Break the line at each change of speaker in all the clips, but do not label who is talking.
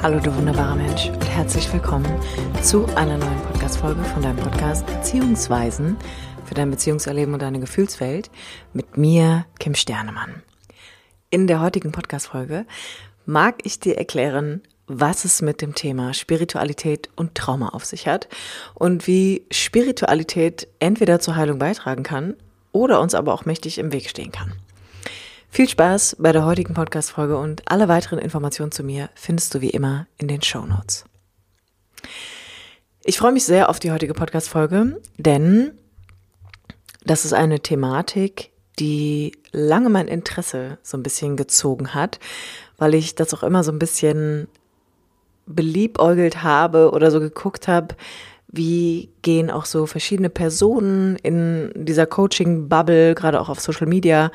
Hallo du wunderbarer Mensch und herzlich willkommen zu einer neuen Podcast-Folge von deinem Podcast Beziehungsweisen für dein Beziehungserleben und deine Gefühlswelt mit mir, Kim Sternemann. In der heutigen Podcast-Folge mag ich dir erklären, was es mit dem Thema Spiritualität und Trauma auf sich hat und wie Spiritualität entweder zur Heilung beitragen kann oder uns aber auch mächtig im Weg stehen kann. Viel Spaß bei der heutigen Podcast-Folge und alle weiteren Informationen zu mir findest du wie immer in den Show Notes. Ich freue mich sehr auf die heutige Podcast-Folge, denn das ist eine Thematik, die lange mein Interesse so ein bisschen gezogen hat, weil ich das auch immer so ein bisschen beliebäugelt habe oder so geguckt habe, wie gehen auch so verschiedene Personen in dieser Coaching-Bubble, gerade auch auf Social Media,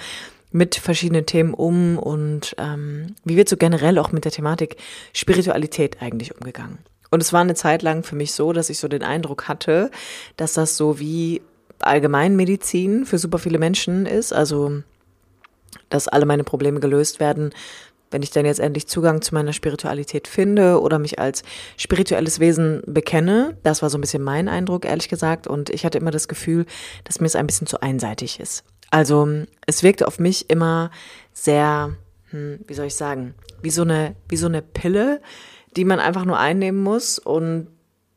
mit verschiedenen Themen um und ähm, wie wird so generell auch mit der Thematik Spiritualität eigentlich umgegangen. Und es war eine Zeit lang für mich so, dass ich so den Eindruck hatte, dass das so wie Allgemeinmedizin für super viele Menschen ist, also dass alle meine Probleme gelöst werden, wenn ich dann jetzt endlich Zugang zu meiner Spiritualität finde oder mich als spirituelles Wesen bekenne. Das war so ein bisschen mein Eindruck, ehrlich gesagt. Und ich hatte immer das Gefühl, dass mir es ein bisschen zu einseitig ist. Also es wirkte auf mich immer sehr, hm, wie soll ich sagen, wie so eine, wie so eine Pille, die man einfach nur einnehmen muss und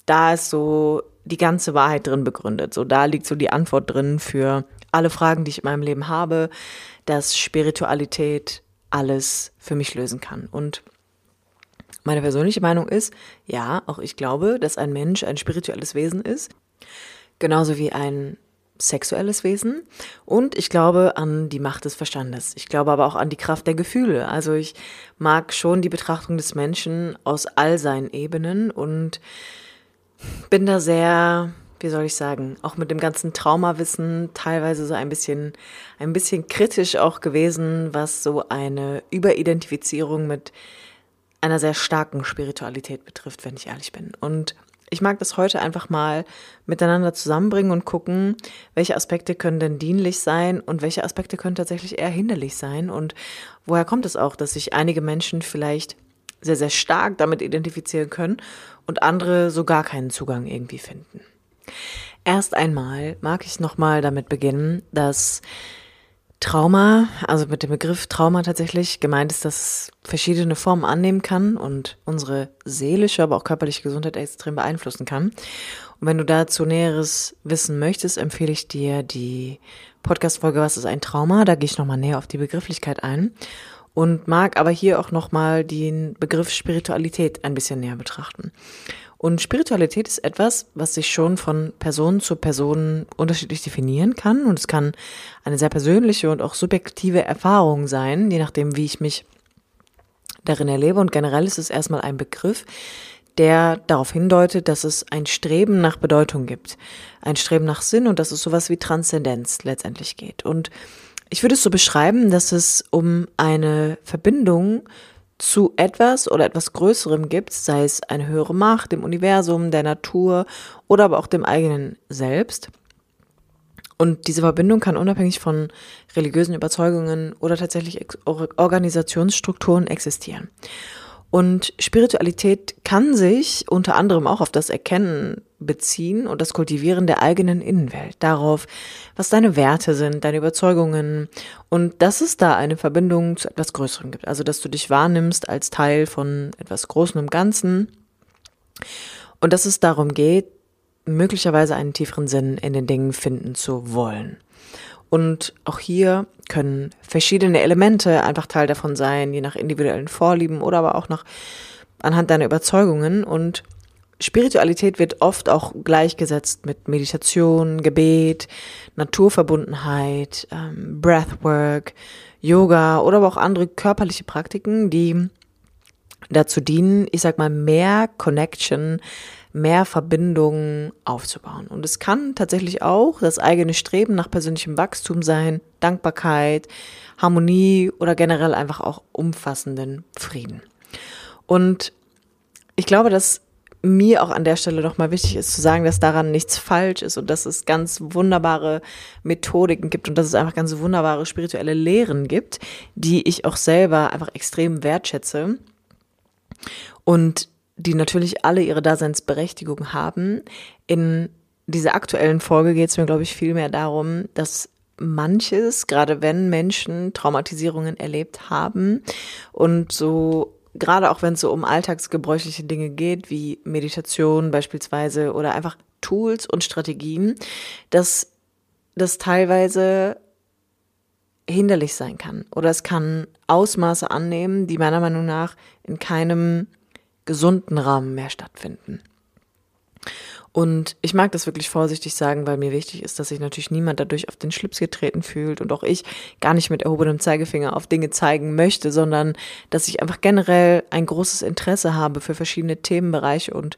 da ist so die ganze Wahrheit drin begründet. So da liegt so die Antwort drin für alle Fragen, die ich in meinem Leben habe, dass Spiritualität alles für mich lösen kann. Und meine persönliche Meinung ist, ja, auch ich glaube, dass ein Mensch ein spirituelles Wesen ist, genauso wie ein sexuelles Wesen und ich glaube an die Macht des Verstandes. Ich glaube aber auch an die Kraft der Gefühle. Also ich mag schon die Betrachtung des Menschen aus all seinen Ebenen und bin da sehr, wie soll ich sagen, auch mit dem ganzen Traumawissen teilweise so ein bisschen, ein bisschen kritisch auch gewesen, was so eine Überidentifizierung mit einer sehr starken Spiritualität betrifft, wenn ich ehrlich bin. Und ich mag das heute einfach mal miteinander zusammenbringen und gucken, welche Aspekte können denn dienlich sein und welche Aspekte können tatsächlich eher hinderlich sein und woher kommt es auch, dass sich einige Menschen vielleicht sehr, sehr stark damit identifizieren können und andere so gar keinen Zugang irgendwie finden. Erst einmal mag ich nochmal damit beginnen, dass Trauma, also mit dem Begriff Trauma tatsächlich gemeint ist, dass es verschiedene Formen annehmen kann und unsere seelische, aber auch körperliche Gesundheit extrem beeinflussen kann. Und wenn du dazu Näheres wissen möchtest, empfehle ich dir die Podcast-Folge Was ist ein Trauma? Da gehe ich nochmal näher auf die Begrifflichkeit ein und mag aber hier auch nochmal den Begriff Spiritualität ein bisschen näher betrachten. Und Spiritualität ist etwas, was sich schon von Person zu Person unterschiedlich definieren kann. Und es kann eine sehr persönliche und auch subjektive Erfahrung sein, je nachdem, wie ich mich darin erlebe. Und generell ist es erstmal ein Begriff, der darauf hindeutet, dass es ein Streben nach Bedeutung gibt, ein Streben nach Sinn und dass es sowas wie Transzendenz letztendlich geht. Und ich würde es so beschreiben, dass es um eine Verbindung zu etwas oder etwas Größerem gibt, sei es eine höhere Macht, dem Universum, der Natur oder aber auch dem eigenen Selbst. Und diese Verbindung kann unabhängig von religiösen Überzeugungen oder tatsächlich Organisationsstrukturen existieren. Und Spiritualität kann sich unter anderem auch auf das Erkennen beziehen und das Kultivieren der eigenen Innenwelt, darauf, was deine Werte sind, deine Überzeugungen und dass es da eine Verbindung zu etwas Größerem gibt. Also, dass du dich wahrnimmst als Teil von etwas Großem im Ganzen und dass es darum geht, möglicherweise einen tieferen Sinn in den Dingen finden zu wollen. Und auch hier können verschiedene Elemente einfach Teil davon sein, je nach individuellen Vorlieben oder aber auch nach anhand deiner Überzeugungen. Und Spiritualität wird oft auch gleichgesetzt mit Meditation, Gebet, Naturverbundenheit, ähm, Breathwork, Yoga oder aber auch andere körperliche Praktiken, die dazu dienen, ich sag mal, mehr Connection mehr Verbindungen aufzubauen. Und es kann tatsächlich auch das eigene Streben nach persönlichem Wachstum sein, Dankbarkeit, Harmonie oder generell einfach auch umfassenden Frieden. Und ich glaube, dass mir auch an der Stelle nochmal wichtig ist zu sagen, dass daran nichts falsch ist und dass es ganz wunderbare Methodiken gibt und dass es einfach ganz wunderbare spirituelle Lehren gibt, die ich auch selber einfach extrem wertschätze und die natürlich alle ihre Daseinsberechtigung haben. In dieser aktuellen Folge geht es mir, glaube ich, viel mehr darum, dass manches, gerade wenn Menschen Traumatisierungen erlebt haben und so gerade auch wenn es so um alltagsgebräuchliche Dinge geht, wie Meditation beispielsweise oder einfach Tools und Strategien, dass das teilweise hinderlich sein kann oder es kann Ausmaße annehmen, die meiner Meinung nach in keinem gesunden Rahmen mehr stattfinden. Und ich mag das wirklich vorsichtig sagen, weil mir wichtig ist, dass sich natürlich niemand dadurch auf den Schlips getreten fühlt und auch ich gar nicht mit erhobenem Zeigefinger auf Dinge zeigen möchte, sondern dass ich einfach generell ein großes Interesse habe für verschiedene Themenbereiche und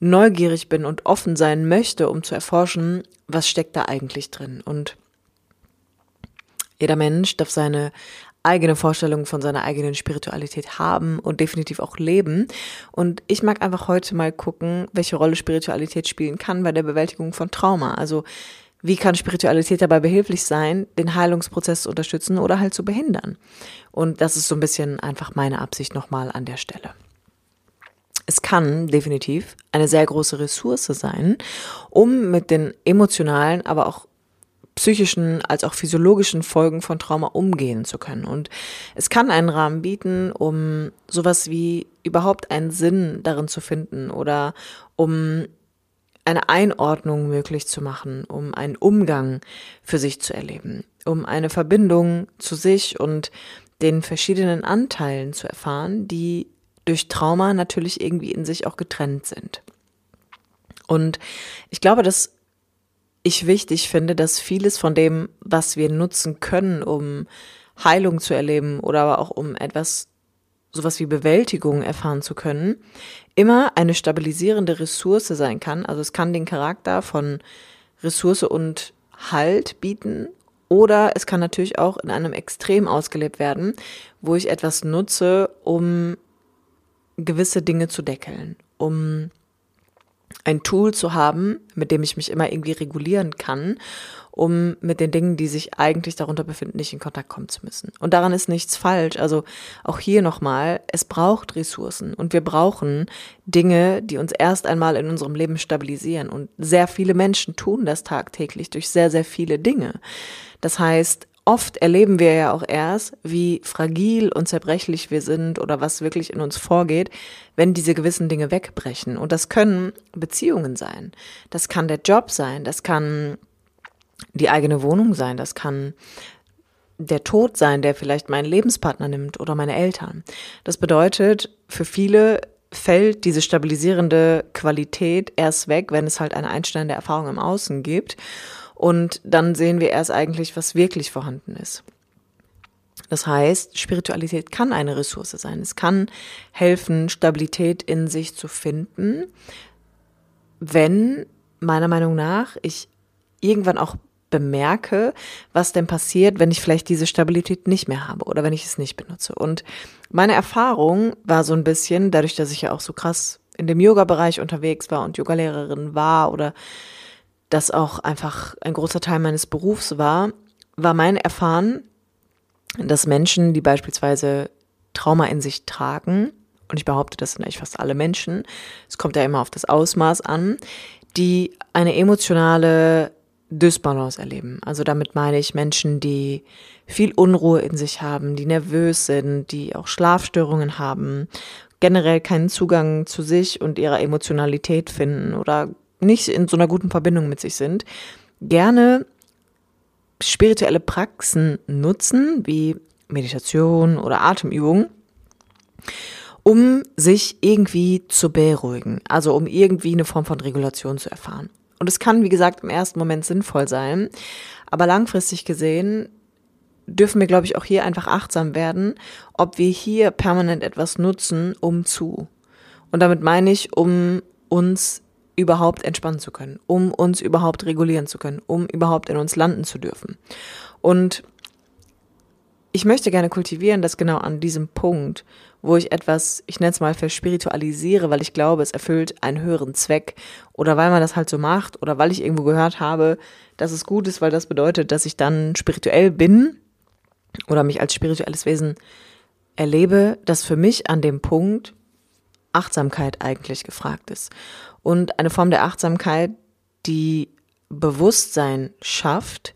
neugierig bin und offen sein möchte, um zu erforschen, was steckt da eigentlich drin. Und jeder Mensch darf seine eigene Vorstellung von seiner eigenen Spiritualität haben und definitiv auch leben. Und ich mag einfach heute mal gucken, welche Rolle Spiritualität spielen kann bei der Bewältigung von Trauma. Also wie kann Spiritualität dabei behilflich sein, den Heilungsprozess zu unterstützen oder halt zu behindern? Und das ist so ein bisschen einfach meine Absicht nochmal an der Stelle. Es kann definitiv eine sehr große Ressource sein, um mit den emotionalen, aber auch psychischen als auch physiologischen Folgen von Trauma umgehen zu können. Und es kann einen Rahmen bieten, um sowas wie überhaupt einen Sinn darin zu finden oder um eine Einordnung möglich zu machen, um einen Umgang für sich zu erleben, um eine Verbindung zu sich und den verschiedenen Anteilen zu erfahren, die durch Trauma natürlich irgendwie in sich auch getrennt sind. Und ich glaube, dass ich wichtig finde, dass vieles von dem, was wir nutzen können, um Heilung zu erleben oder aber auch um etwas sowas wie Bewältigung erfahren zu können, immer eine stabilisierende Ressource sein kann. Also es kann den Charakter von Ressource und Halt bieten oder es kann natürlich auch in einem Extrem ausgelebt werden, wo ich etwas nutze, um gewisse Dinge zu deckeln, um ein Tool zu haben, mit dem ich mich immer irgendwie regulieren kann, um mit den Dingen, die sich eigentlich darunter befinden, nicht in Kontakt kommen zu müssen. Und daran ist nichts falsch. Also auch hier nochmal, es braucht Ressourcen und wir brauchen Dinge, die uns erst einmal in unserem Leben stabilisieren. Und sehr viele Menschen tun das tagtäglich durch sehr, sehr viele Dinge. Das heißt, oft erleben wir ja auch erst, wie fragil und zerbrechlich wir sind oder was wirklich in uns vorgeht, wenn diese gewissen Dinge wegbrechen. Und das können Beziehungen sein, das kann der Job sein, das kann die eigene Wohnung sein, das kann der Tod sein, der vielleicht meinen Lebenspartner nimmt oder meine Eltern. Das bedeutet, für viele fällt diese stabilisierende Qualität erst weg, wenn es halt eine einstellende Erfahrung im Außen gibt. Und dann sehen wir erst eigentlich, was wirklich vorhanden ist. Das heißt, Spiritualität kann eine Ressource sein. Es kann helfen, Stabilität in sich zu finden, wenn meiner Meinung nach ich irgendwann auch bemerke, was denn passiert, wenn ich vielleicht diese Stabilität nicht mehr habe oder wenn ich es nicht benutze. Und meine Erfahrung war so ein bisschen, dadurch, dass ich ja auch so krass in dem Yoga-Bereich unterwegs war und Yogalehrerin war oder das auch einfach ein großer Teil meines Berufs war, war mein Erfahren, dass Menschen, die beispielsweise Trauma in sich tragen, und ich behaupte, das sind eigentlich fast alle Menschen, es kommt ja immer auf das Ausmaß an, die eine emotionale Dysbalance erleben. Also damit meine ich Menschen, die viel Unruhe in sich haben, die nervös sind, die auch Schlafstörungen haben, generell keinen Zugang zu sich und ihrer Emotionalität finden oder nicht in so einer guten Verbindung mit sich sind, gerne spirituelle Praxen nutzen, wie Meditation oder Atemübungen, um sich irgendwie zu beruhigen, also um irgendwie eine Form von Regulation zu erfahren. Und es kann, wie gesagt, im ersten Moment sinnvoll sein, aber langfristig gesehen dürfen wir, glaube ich, auch hier einfach achtsam werden, ob wir hier permanent etwas nutzen, um zu. Und damit meine ich, um uns überhaupt entspannen zu können, um uns überhaupt regulieren zu können, um überhaupt in uns landen zu dürfen. Und ich möchte gerne kultivieren, dass genau an diesem Punkt, wo ich etwas, ich nenne es mal, verspiritualisiere, weil ich glaube, es erfüllt einen höheren Zweck oder weil man das halt so macht oder weil ich irgendwo gehört habe, dass es gut ist, weil das bedeutet, dass ich dann spirituell bin oder mich als spirituelles Wesen erlebe, dass für mich an dem Punkt Achtsamkeit eigentlich gefragt ist. Und eine Form der Achtsamkeit, die Bewusstsein schafft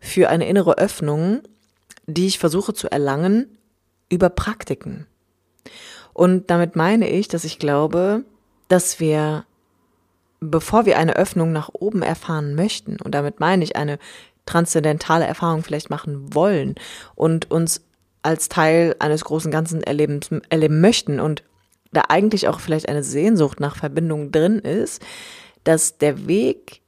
für eine innere Öffnung, die ich versuche zu erlangen über Praktiken. Und damit meine ich, dass ich glaube, dass wir, bevor wir eine Öffnung nach oben erfahren möchten, und damit meine ich eine transzendentale Erfahrung vielleicht machen wollen und uns als Teil eines großen Ganzen erleben, erleben möchten und da eigentlich auch vielleicht eine Sehnsucht nach Verbindung drin ist, dass der Weg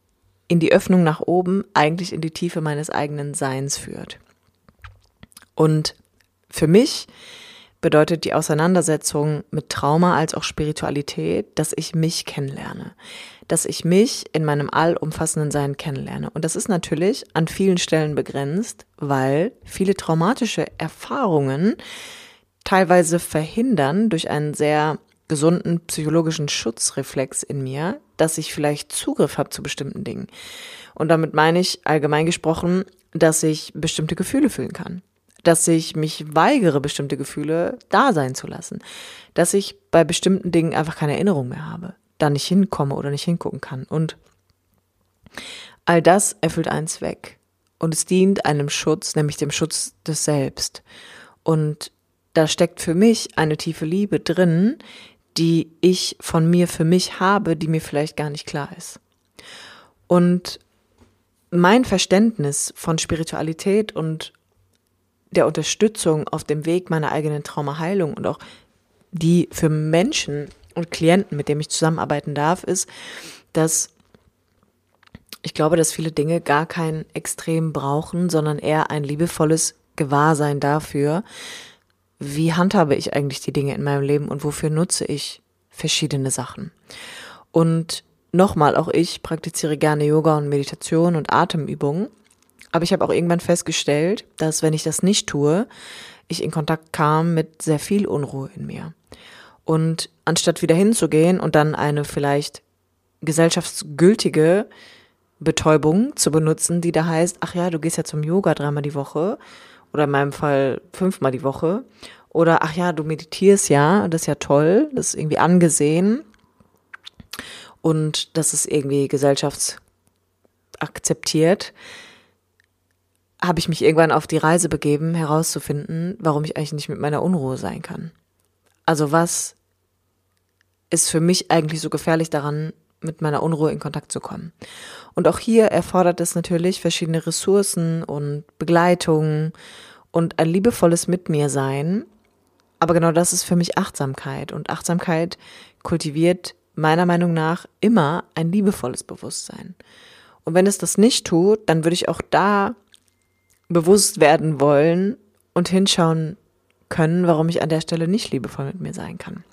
in die Öffnung nach oben eigentlich in die Tiefe meines eigenen Seins führt. Und für mich bedeutet die Auseinandersetzung mit Trauma als auch Spiritualität, dass ich mich kennenlerne, dass ich mich in meinem allumfassenden Sein kennenlerne. Und das ist natürlich an vielen Stellen begrenzt, weil viele traumatische Erfahrungen teilweise verhindern durch einen sehr gesunden psychologischen Schutzreflex in mir, dass ich vielleicht Zugriff habe zu bestimmten Dingen. Und damit meine ich allgemein gesprochen, dass ich bestimmte Gefühle fühlen kann dass ich mich weigere, bestimmte Gefühle da sein zu lassen, dass ich bei bestimmten Dingen einfach keine Erinnerung mehr habe, da nicht hinkomme oder nicht hingucken kann. Und all das erfüllt einen Zweck. Und es dient einem Schutz, nämlich dem Schutz des Selbst. Und da steckt für mich eine tiefe Liebe drin, die ich von mir für mich habe, die mir vielleicht gar nicht klar ist. Und mein Verständnis von Spiritualität und der Unterstützung auf dem Weg meiner eigenen Traumaheilung und auch die für Menschen und Klienten, mit denen ich zusammenarbeiten darf, ist, dass ich glaube, dass viele Dinge gar kein Extrem brauchen, sondern eher ein liebevolles Gewahrsein dafür, wie handhabe ich eigentlich die Dinge in meinem Leben und wofür nutze ich verschiedene Sachen. Und nochmal, auch ich praktiziere gerne Yoga und Meditation und Atemübungen. Aber ich habe auch irgendwann festgestellt, dass wenn ich das nicht tue, ich in Kontakt kam mit sehr viel Unruhe in mir. Und anstatt wieder hinzugehen und dann eine vielleicht gesellschaftsgültige Betäubung zu benutzen, die da heißt, ach ja, du gehst ja zum Yoga dreimal die Woche oder in meinem Fall fünfmal die Woche. Oder ach ja, du meditierst ja, das ist ja toll, das ist irgendwie angesehen. Und das ist irgendwie gesellschaftsakzeptiert. Habe ich mich irgendwann auf die Reise begeben, herauszufinden, warum ich eigentlich nicht mit meiner Unruhe sein kann. Also was ist für mich eigentlich so gefährlich daran, mit meiner Unruhe in Kontakt zu kommen. Und auch hier erfordert es natürlich verschiedene Ressourcen und Begleitung und ein liebevolles Mit mir sein. Aber genau das ist für mich Achtsamkeit. Und Achtsamkeit kultiviert meiner Meinung nach immer ein liebevolles Bewusstsein. Und wenn es das nicht tut, dann würde ich auch da bewusst werden wollen und hinschauen können, warum ich an der Stelle nicht liebevoll mit mir sein kann.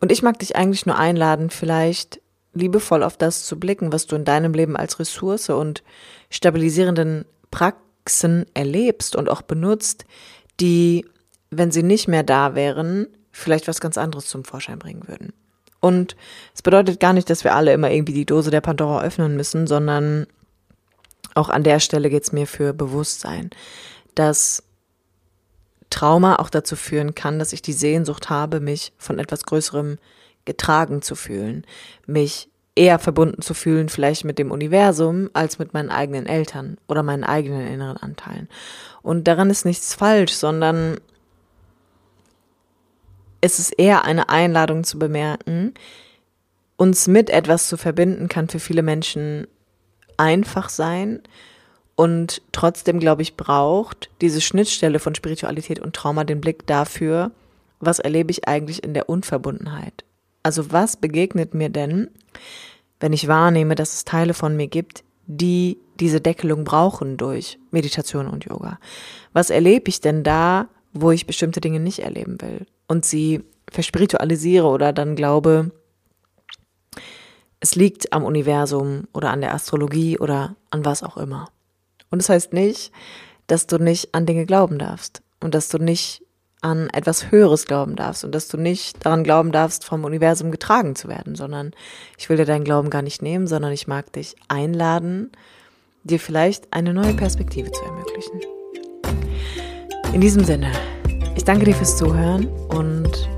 Und ich mag dich eigentlich nur einladen, vielleicht liebevoll auf das zu blicken, was du in deinem Leben als Ressource und stabilisierenden Praxen erlebst und auch benutzt, die, wenn sie nicht mehr da wären, vielleicht was ganz anderes zum Vorschein bringen würden. Und es bedeutet gar nicht, dass wir alle immer irgendwie die Dose der Pandora öffnen müssen, sondern auch an der Stelle geht es mir für Bewusstsein, dass Trauma auch dazu führen kann, dass ich die Sehnsucht habe, mich von etwas Größerem getragen zu fühlen, mich eher verbunden zu fühlen, vielleicht mit dem Universum, als mit meinen eigenen Eltern oder meinen eigenen inneren Anteilen. Und daran ist nichts falsch, sondern es ist eher eine Einladung zu bemerken, uns mit etwas zu verbinden, kann für viele Menschen einfach sein und trotzdem, glaube ich, braucht diese Schnittstelle von Spiritualität und Trauma den Blick dafür, was erlebe ich eigentlich in der Unverbundenheit. Also was begegnet mir denn, wenn ich wahrnehme, dass es Teile von mir gibt, die diese Deckelung brauchen durch Meditation und Yoga? Was erlebe ich denn da, wo ich bestimmte Dinge nicht erleben will und sie verspiritualisiere oder dann glaube, es liegt am Universum oder an der Astrologie oder an was auch immer. Und das heißt nicht, dass du nicht an Dinge glauben darfst und dass du nicht an etwas Höheres glauben darfst und dass du nicht daran glauben darfst, vom Universum getragen zu werden, sondern ich will dir deinen Glauben gar nicht nehmen, sondern ich mag dich einladen, dir vielleicht eine neue Perspektive zu ermöglichen. In diesem Sinne, ich danke dir fürs Zuhören und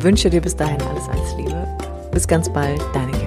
wünsche dir bis dahin alles, alles Liebe. Bis ganz bald, deine